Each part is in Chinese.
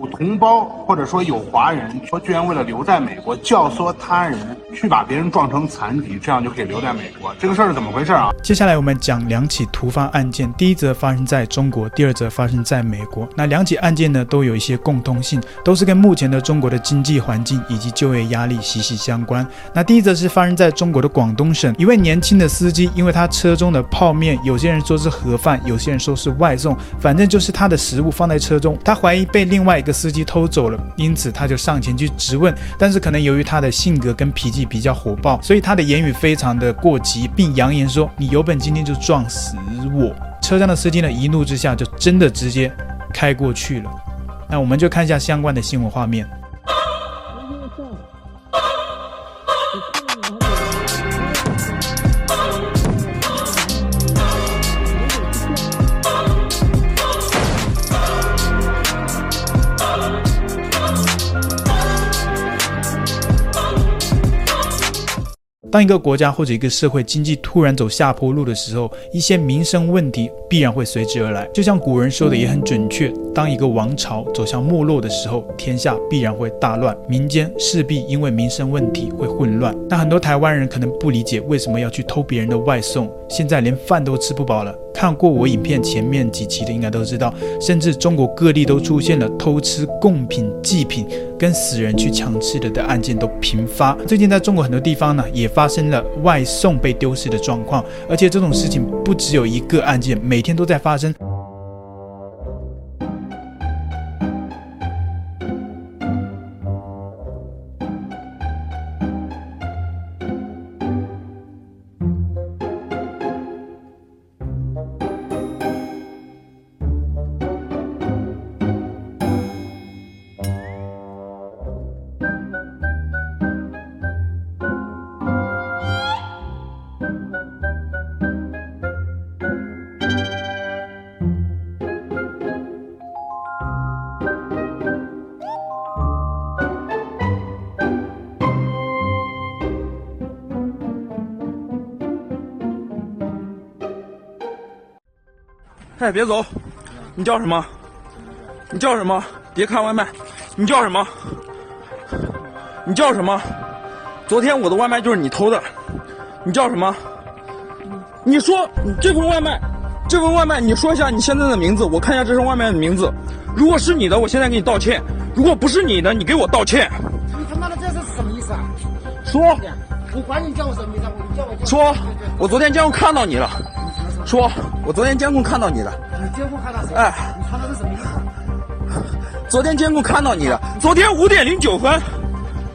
有同胞或者说有华人，说居然为了留在美国教唆他人去把别人撞成残疾，这样就可以留在美国，这个事儿是怎么回事啊？接下来我们讲两起突发案件，第一则发生在中国，第二则发生在美国。那两起案件呢，都有一些共通性，都是跟目前的中国的经济环境以及就业压力息息相关。那第一则是发生在中国的广东省，一位年轻的司机，因为他车中的泡面，有些人说是盒饭，有些人说是外送，反正就是他的食物放在车中，他怀疑被另外一个。司机偷走了，因此他就上前去质问，但是可能由于他的性格跟脾气比较火爆，所以他的言语非常的过激，并扬言说：“你有本今天就撞死我。”车站的司机呢，一怒之下就真的直接开过去了。那我们就看一下相关的新闻画面。当一个国家或者一个社会经济突然走下坡路的时候，一些民生问题必然会随之而来。就像古人说的也很准确：当一个王朝走向没落的时候，天下必然会大乱，民间势必因为民生问题会混乱。那很多台湾人可能不理解为什么要去偷别人的外送，现在连饭都吃不饱了。看过我影片前面几期的应该都知道，甚至中国各地都出现了偷吃贡品、祭品，跟死人去抢吃的的案件都频发。最近在中国很多地方呢，也发生了外送被丢失的状况，而且这种事情不只有一个案件，每天都在发生。哎，别走！你叫什么？你叫什么？别看外卖！你叫什么？你叫什么？昨天我的外卖就是你偷的。你叫什么？你说你这份外卖，这份外卖，你说一下你现在的名字，我看一下这份外卖的名字。如果是你的，我现在给你道歉；如果不是你的，你给我道歉。你他妈的这是什么意思啊？说。我管你叫我什么名字，你叫我。说，我昨天监控看到你了。说，我昨天监控看到你的。你监控看到谁？哎，你穿的是什么衣服？昨天监控看到你的。昨天五点零九分，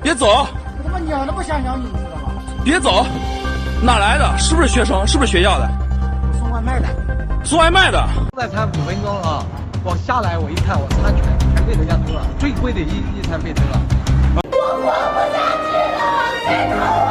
别走。我他妈鸟都不想鸟你，你知道吗？别走，哪来的？是不是学生？是不是学校的？我送外卖的。送外卖的。再餐五分钟了啊！我下来我一看，我餐全全被人家偷了，最贵的一一餐被偷了。我活不下去了，我的外卖？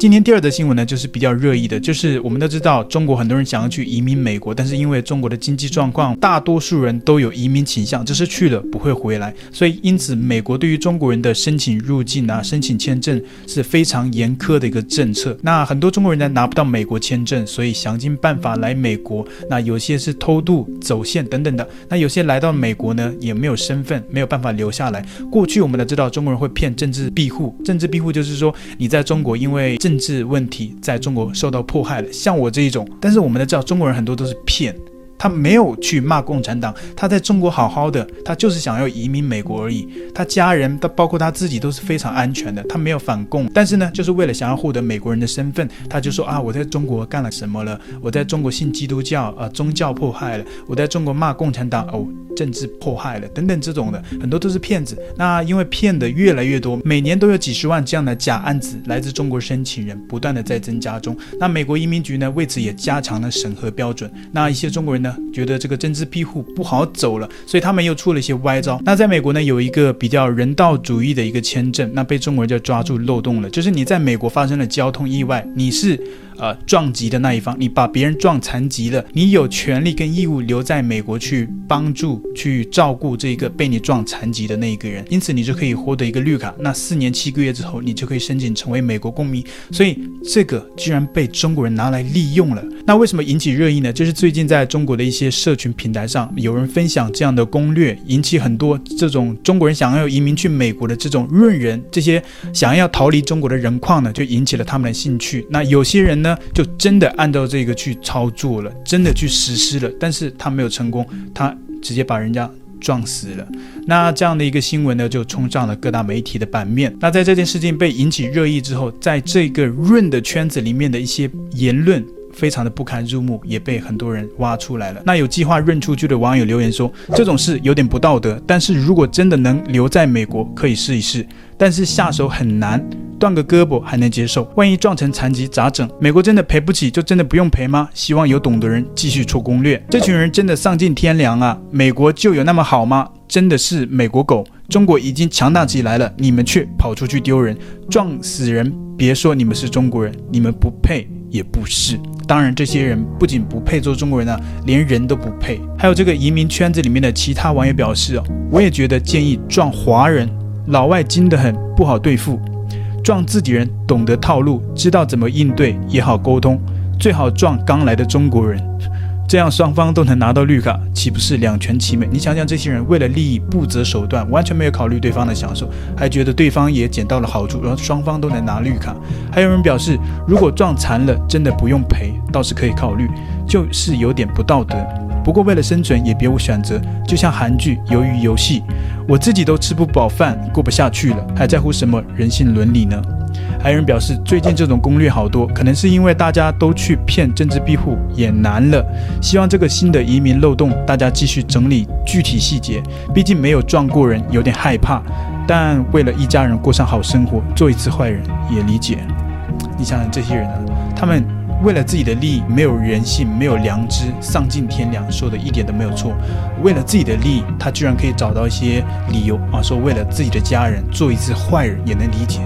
今天第二则新闻呢，就是比较热议的，就是我们都知道，中国很多人想要去移民美国，但是因为中国的经济状况，大多数人都有移民倾向，就是去了不会回来，所以因此美国对于中国人的申请入境啊、申请签证是非常严苛的一个政策。那很多中国人呢拿不到美国签证，所以想尽办法来美国。那有些是偷渡、走线等等的。那有些来到美国呢也没有身份，没有办法留下来。过去我们都知道，中国人会骗政治庇护，政治庇护就是说你在中国因为政政治问题在中国受到迫害了，像我这一种，但是我们都知道，中国人很多都是骗。他没有去骂共产党，他在中国好好的，他就是想要移民美国而已。他家人，他包括他自己都是非常安全的，他没有反共。但是呢，就是为了想要获得美国人的身份，他就说啊，我在中国干了什么了？我在中国信基督教，呃，宗教迫害了；我在中国骂共产党，哦，政治迫害了，等等这种的，很多都是骗子。那因为骗的越来越多，每年都有几十万这样的假案子来自中国申请人不断的在增加中。那美国移民局呢，为此也加强了审核标准。那一些中国人呢，觉得这个政治庇护不好走了，所以他们又出了一些歪招。那在美国呢，有一个比较人道主义的一个签证，那被中国人就抓住漏洞了。就是你在美国发生了交通意外，你是呃撞击的那一方，你把别人撞残疾了，你有权利跟义务留在美国去帮助、去照顾这个被你撞残疾的那一个人，因此你就可以获得一个绿卡。那四年七个月之后，你就可以申请成为美国公民。所以这个居然被中国人拿来利用了。那为什么引起热议呢？就是最近在中国的一些社群平台上，有人分享这样的攻略，引起很多这种中国人想要移民去美国的这种论人，这些想要逃离中国的人矿呢，就引起了他们的兴趣。那有些人呢，就真的按照这个去操作了，真的去实施了，但是他没有成功，他直接把人家撞死了。那这样的一个新闻呢，就冲上了各大媒体的版面。那在这件事情被引起热议之后，在这个润的圈子里面的一些言论。非常的不堪入目，也被很多人挖出来了。那有计划润出去的网友留言说，这种事有点不道德，但是如果真的能留在美国，可以试一试。但是下手很难，断个胳膊还能接受，万一撞成残疾咋整？美国真的赔不起，就真的不用赔吗？希望有懂的人继续出攻略。这群人真的丧尽天良啊！美国就有那么好吗？真的是美国狗。中国已经强大起来了，你们却跑出去丢人，撞死人。别说你们是中国人，你们不配也不是。当然，这些人不仅不配做中国人呢，连人都不配。还有这个移民圈子里面的其他网友表示哦，我也觉得建议撞华人，老外精得很，不好对付；撞自己人，懂得套路，知道怎么应对，也好沟通。最好撞刚来的中国人。这样双方都能拿到绿卡，岂不是两全其美？你想想，这些人为了利益不择手段，完全没有考虑对方的享受，还觉得对方也捡到了好处，然后双方都能拿绿卡。还有人表示，如果撞残了，真的不用赔，倒是可以考虑，就是有点不道德。不过为了生存，也别无选择。就像韩剧《鱿鱼游戏》，我自己都吃不饱饭，过不下去了，还在乎什么人性伦理呢？还有人表示，最近这种攻略好多，可能是因为大家都去骗政治庇护也难了。希望这个新的移民漏洞，大家继续整理具体细节。毕竟没有撞过人，有点害怕。但为了一家人过上好生活，做一次坏人也理解。你想想这些人啊，他们为了自己的利益，没有人性，没有良知，丧尽天良，说的一点都没有错。为了自己的利益，他居然可以找到一些理由啊，说为了自己的家人做一次坏人也能理解。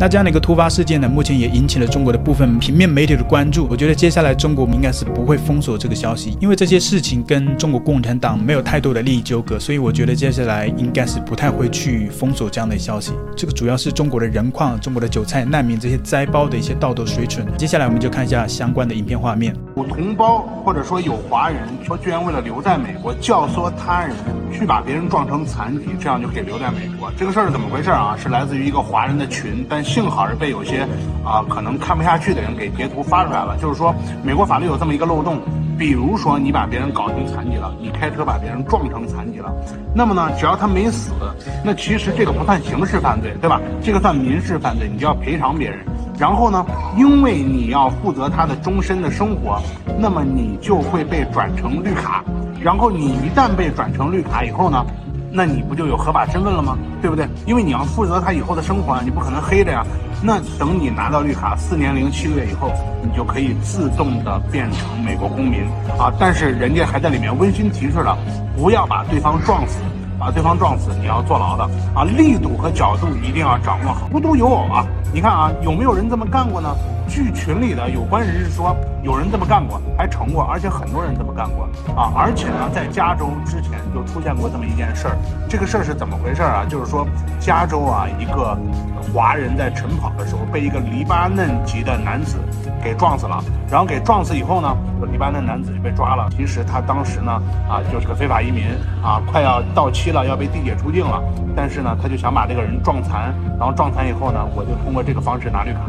那这样的一个突发事件呢，目前也引起了中国的部分平面媒体的关注。我觉得接下来中国应该是不会封锁这个消息，因为这些事情跟中国共产党没有太多的利益纠葛，所以我觉得接下来应该是不太会去封锁这样的消息。这个主要是中国的人矿、中国的韭菜难民这些灾包的一些道德水准。接下来我们就看一下相关的影片画面。有同胞或者说有华人说，居然为了留在美国，教唆他人去把别人撞成残疾，这样就可以留在美国。这个事儿是怎么回事啊？是来自于一个华人的群，但。幸好是被有些啊、可能看不下去的人给截图发出来了。就是说，美国法律有这么一个漏洞，比如说你把别人搞成残疾了，你开车把别人撞成残疾了，那么呢，只要他没死，那其实这个不算刑事犯罪，对吧？这个算民事犯罪，你就要赔偿别人。然后呢，因为你要负责他的终身的生活，那么你就会被转成绿卡。然后你一旦被转成绿卡以后呢，那你不就有合法身份了吗？对不对？因为你要负责他以后的生活，你不可能黑的呀。那等你拿到绿卡，四年零七个月以后，你就可以自动的变成美国公民啊。但是人家还在里面温馨提示了，不要把对方撞死，把对方撞死你要坐牢的啊。力度和角度一定要掌握好，无独有偶啊。你看啊，有没有人这么干过呢？据群里的有关人士说，有人这么干过，还成过，而且很多人这么干过啊！而且呢，在加州之前就出现过这么一件事儿。这个事儿是怎么回事啊？就是说，加州啊，一个华人在晨跑的时候被一个黎巴嫩籍的男子给撞死了，然后给撞死以后呢，这个黎巴嫩男子就被抓了。其实他当时呢，啊，就是个非法移民啊，快要到期了，要被递解出境了。但是呢，他就想把这个人撞残，然后撞残以后呢，我就通过这个方式拿绿卡。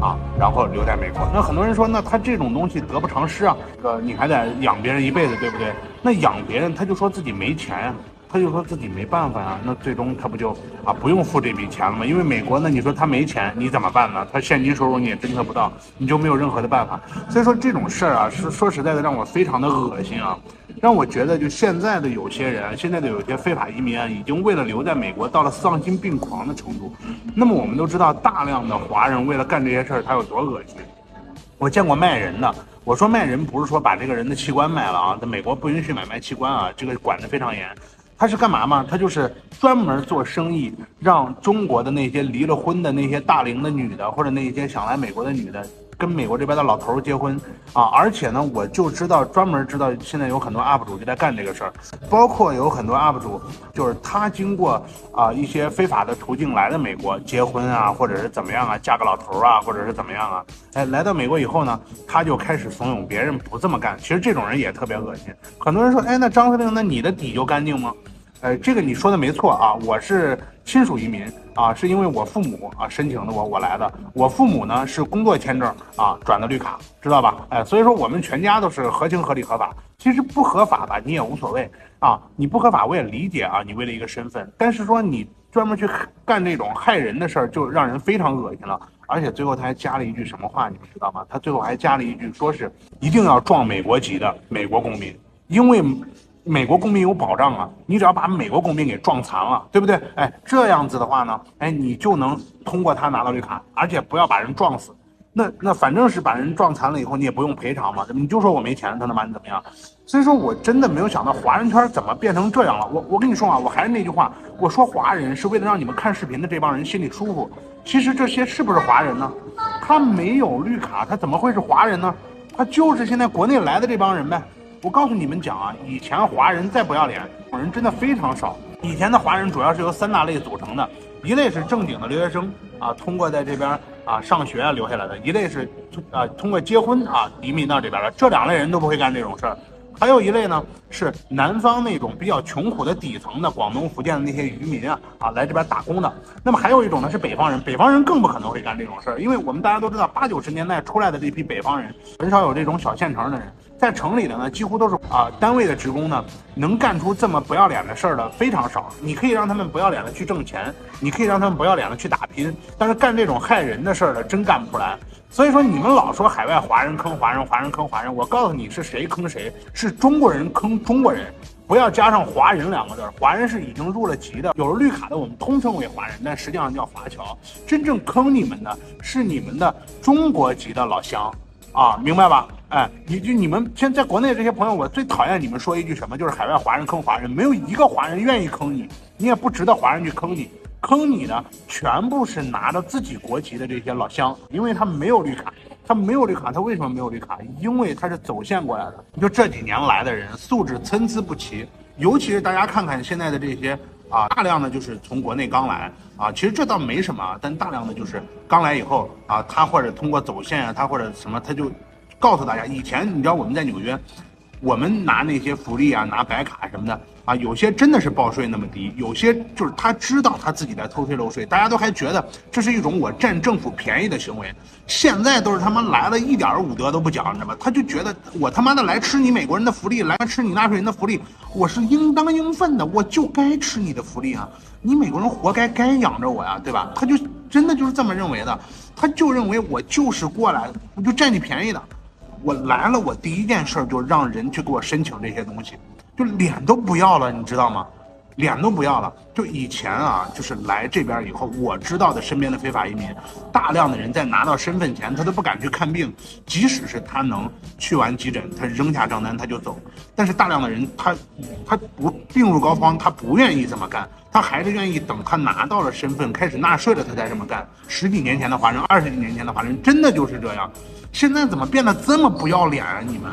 啊，然后留在美国。那很多人说，那他这种东西得不偿失啊，这个，你还得养别人一辈子，对不对？那养别人，他就说自己没钱，他就说自己没办法呀。那最终他不就啊不用付这笔钱了吗？因为美国，那你说他没钱，你怎么办呢？他现金收入你也侦测不到，你就没有任何的办法。所以说这种事儿啊，是说实在的，让我非常的恶心啊。让我觉得，就现在的有些人，现在的有些非法移民啊，已经为了留在美国，到了丧心病狂的程度。那么我们都知道，大量的华人为了干这些事儿，他有多恶心。我见过卖人的，我说卖人不是说把这个人的器官卖了啊，在美国不允许买卖器官啊，这个管得非常严。他是干嘛吗？他就是专门做生意，让中国的那些离了婚的那些大龄的女的，或者那些想来美国的女的。跟美国这边的老头结婚啊，而且呢，我就知道专门知道现在有很多 UP 主就在干这个事儿，包括有很多 UP 主，就是他经过啊一些非法的途径来了美国结婚啊，或者是怎么样啊，嫁个老头啊，或者是怎么样啊，哎，来到美国以后呢，他就开始怂恿别人不这么干。其实这种人也特别恶心。很多人说，哎，那张司令，那你的底就干净吗？呃，这个你说的没错啊，我是亲属移民啊，是因为我父母啊申请的我我来的，我父母呢是工作签证啊转的绿卡，知道吧？哎，所以说我们全家都是合情合理合法。其实不合法吧，你也无所谓啊，你不合法我也理解啊，你为了一个身份，但是说你专门去干这种害人的事儿，就让人非常恶心了。而且最后他还加了一句什么话，你们知道吗？他最后还加了一句，说是一定要撞美国籍的美国公民，因为。美国公民有保障啊，你只要把美国公民给撞残了，对不对？哎，这样子的话呢，哎，你就能通过他拿到绿卡，而且不要把人撞死。那那反正是把人撞残了以后，你也不用赔偿嘛，你就说我没钱，他能把你怎么样？所以说我真的没有想到华人圈怎么变成这样了。我我跟你说啊，我还是那句话，我说华人是为了让你们看视频的这帮人心里舒服。其实这些是不是华人呢？他没有绿卡，他怎么会是华人呢？他就是现在国内来的这帮人呗。我告诉你们讲啊，以前华人再不要脸，人真的非常少。以前的华人主要是由三大类组成的，一类是正经的留学生啊，通过在这边啊上学啊留下来的；一类是啊通过结婚啊移民到这边的。这两类人都不会干这种事儿。还有一类呢，是南方那种比较穷苦的底层的广东、福建的那些渔民啊，啊来这边打工的。那么还有一种呢，是北方人，北方人更不可能会干这种事儿，因为我们大家都知道，八九十年代出来的这批北方人，很少有这种小县城的人，在城里的呢，几乎都是啊单位的职工呢，能干出这么不要脸的事儿的非常少。你可以让他们不要脸的去挣钱，你可以让他们不要脸的去打拼，但是干这种害人的事儿的，真干不出来。所以说，你们老说海外华人坑华人，华人坑华人，我告诉你是谁坑谁，是中国人坑中国人，不要加上华人两个字。华人是已经入了籍的，有了绿卡的，我们通称为华人，但实际上叫华侨。真正坑你们的是你们的中国籍的老乡啊，明白吧？哎，你就你们现在国内这些朋友，我最讨厌你们说一句什么，就是海外华人坑华人，没有一个华人愿意坑你，你也不值得华人去坑你。坑你的全部是拿着自己国籍的这些老乡，因为他没有绿卡，他没有绿卡，他为什么没有绿卡？因为他是走线过来的。你就这几年来的人素质参差不齐，尤其是大家看看现在的这些啊，大量的就是从国内刚来啊，其实这倒没什么，但大量的就是刚来以后啊，他或者通过走线啊，他或者什么，他就告诉大家，以前你知道我们在纽约。我们拿那些福利啊，拿白卡什么的啊，有些真的是报税那么低，有些就是他知道他自己在偷税漏税，大家都还觉得这是一种我占政府便宜的行为。现在都是他妈来了一点武德都不讲，你知道吗？他就觉得我他妈的来吃你美国人的福利，来吃你纳税人的福利，我是应当应分的，我就该吃你的福利啊！你美国人活该该养着我呀，对吧？他就真的就是这么认为的，他就认为我就是过来，我就占你便宜的。我来了，我第一件事就让人去给我申请这些东西，就脸都不要了，你知道吗？脸都不要了。就以前啊，就是来这边以后，我知道的身边的非法移民，大量的人在拿到身份前，他都不敢去看病，即使是他能去完急诊，他扔下账单他就走。但是大量的人，他他不病入膏肓，他不愿意这么干，他还是愿意等他拿到了身份，开始纳税了，他才这么干。十几年前的华人，二十几年前的华人，真的就是这样。现在怎么变得这么不要脸啊？你们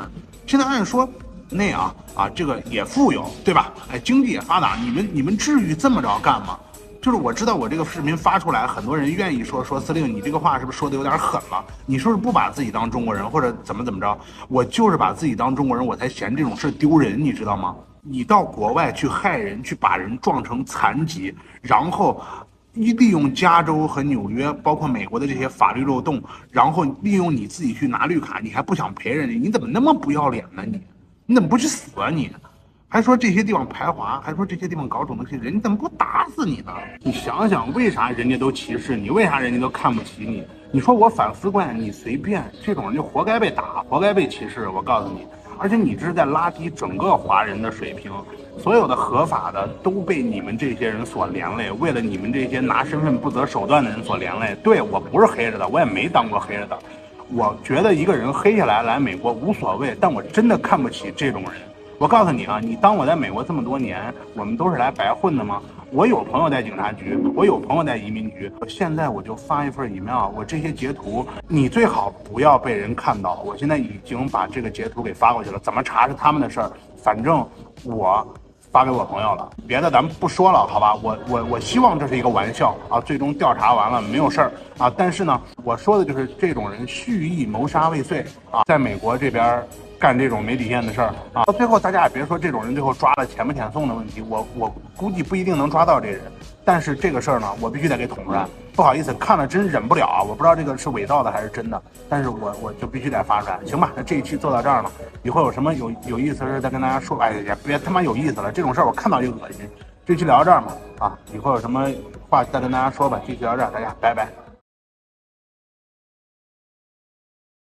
现在按说那样啊，啊，这个也富有，对吧？哎，经济也发达，你们你们至于这么着干吗？就是我知道我这个视频发出来，很多人愿意说说司令，你这个话是不是说的有点狠了？你是不是不把自己当中国人，或者怎么怎么着？我就是把自己当中国人，我才嫌这种事丢人，你知道吗？你到国外去害人，去把人撞成残疾，然后。一利用加州和纽约，包括美国的这些法律漏洞，然后利用你自己去拿绿卡，你还不想赔人家？你怎么那么不要脸呢？你，你怎么不去死啊你？还说这些地方排华，还说这些地方搞种族歧视，人家怎么不打死你呢？你想想，为啥人家都歧视你？为啥人家都看不起你？你说我反思怪你随便，这种人就活该被打，活该被歧视。我告诉你。而且你这是在拉低整个华人的水平，所有的合法的都被你们这些人所连累，为了你们这些拿身份不择手段的人所连累。对，我不是黑着的，我也没当过黑着的。我觉得一个人黑下来来美国无所谓，但我真的看不起这种人。我告诉你啊，你当我在美国这么多年，我们都是来白混的吗？我有朋友在警察局，我有朋友在移民局。现在我就发一份 email，我这些截图你最好不要被人看到。我现在已经把这个截图给发过去了，怎么查是他们的事儿，反正我发给我朋友了。别的咱们不说了，好吧？我我我希望这是一个玩笑啊，最终调查完了没有事儿啊。但是呢，我说的就是这种人蓄意谋杀未遂啊，在美国这边。干这种没底线的事儿啊！到最后大家也别说这种人最后抓了遣不遣送的问题，我我估计不一定能抓到这人，但是这个事儿呢，我必须得给捅出来。不好意思，看了真忍不了啊！我不知道这个是伪造的还是真的，但是我我就必须得发出来，行吧？那这一期做到这儿了，以后有什么有有意思的事再跟大家说。哎也，别他妈有意思了，这种事儿我看到就恶心。这期聊到这儿嘛，啊，以后有什么话再跟大家说吧。这期聊到这儿，大家拜拜。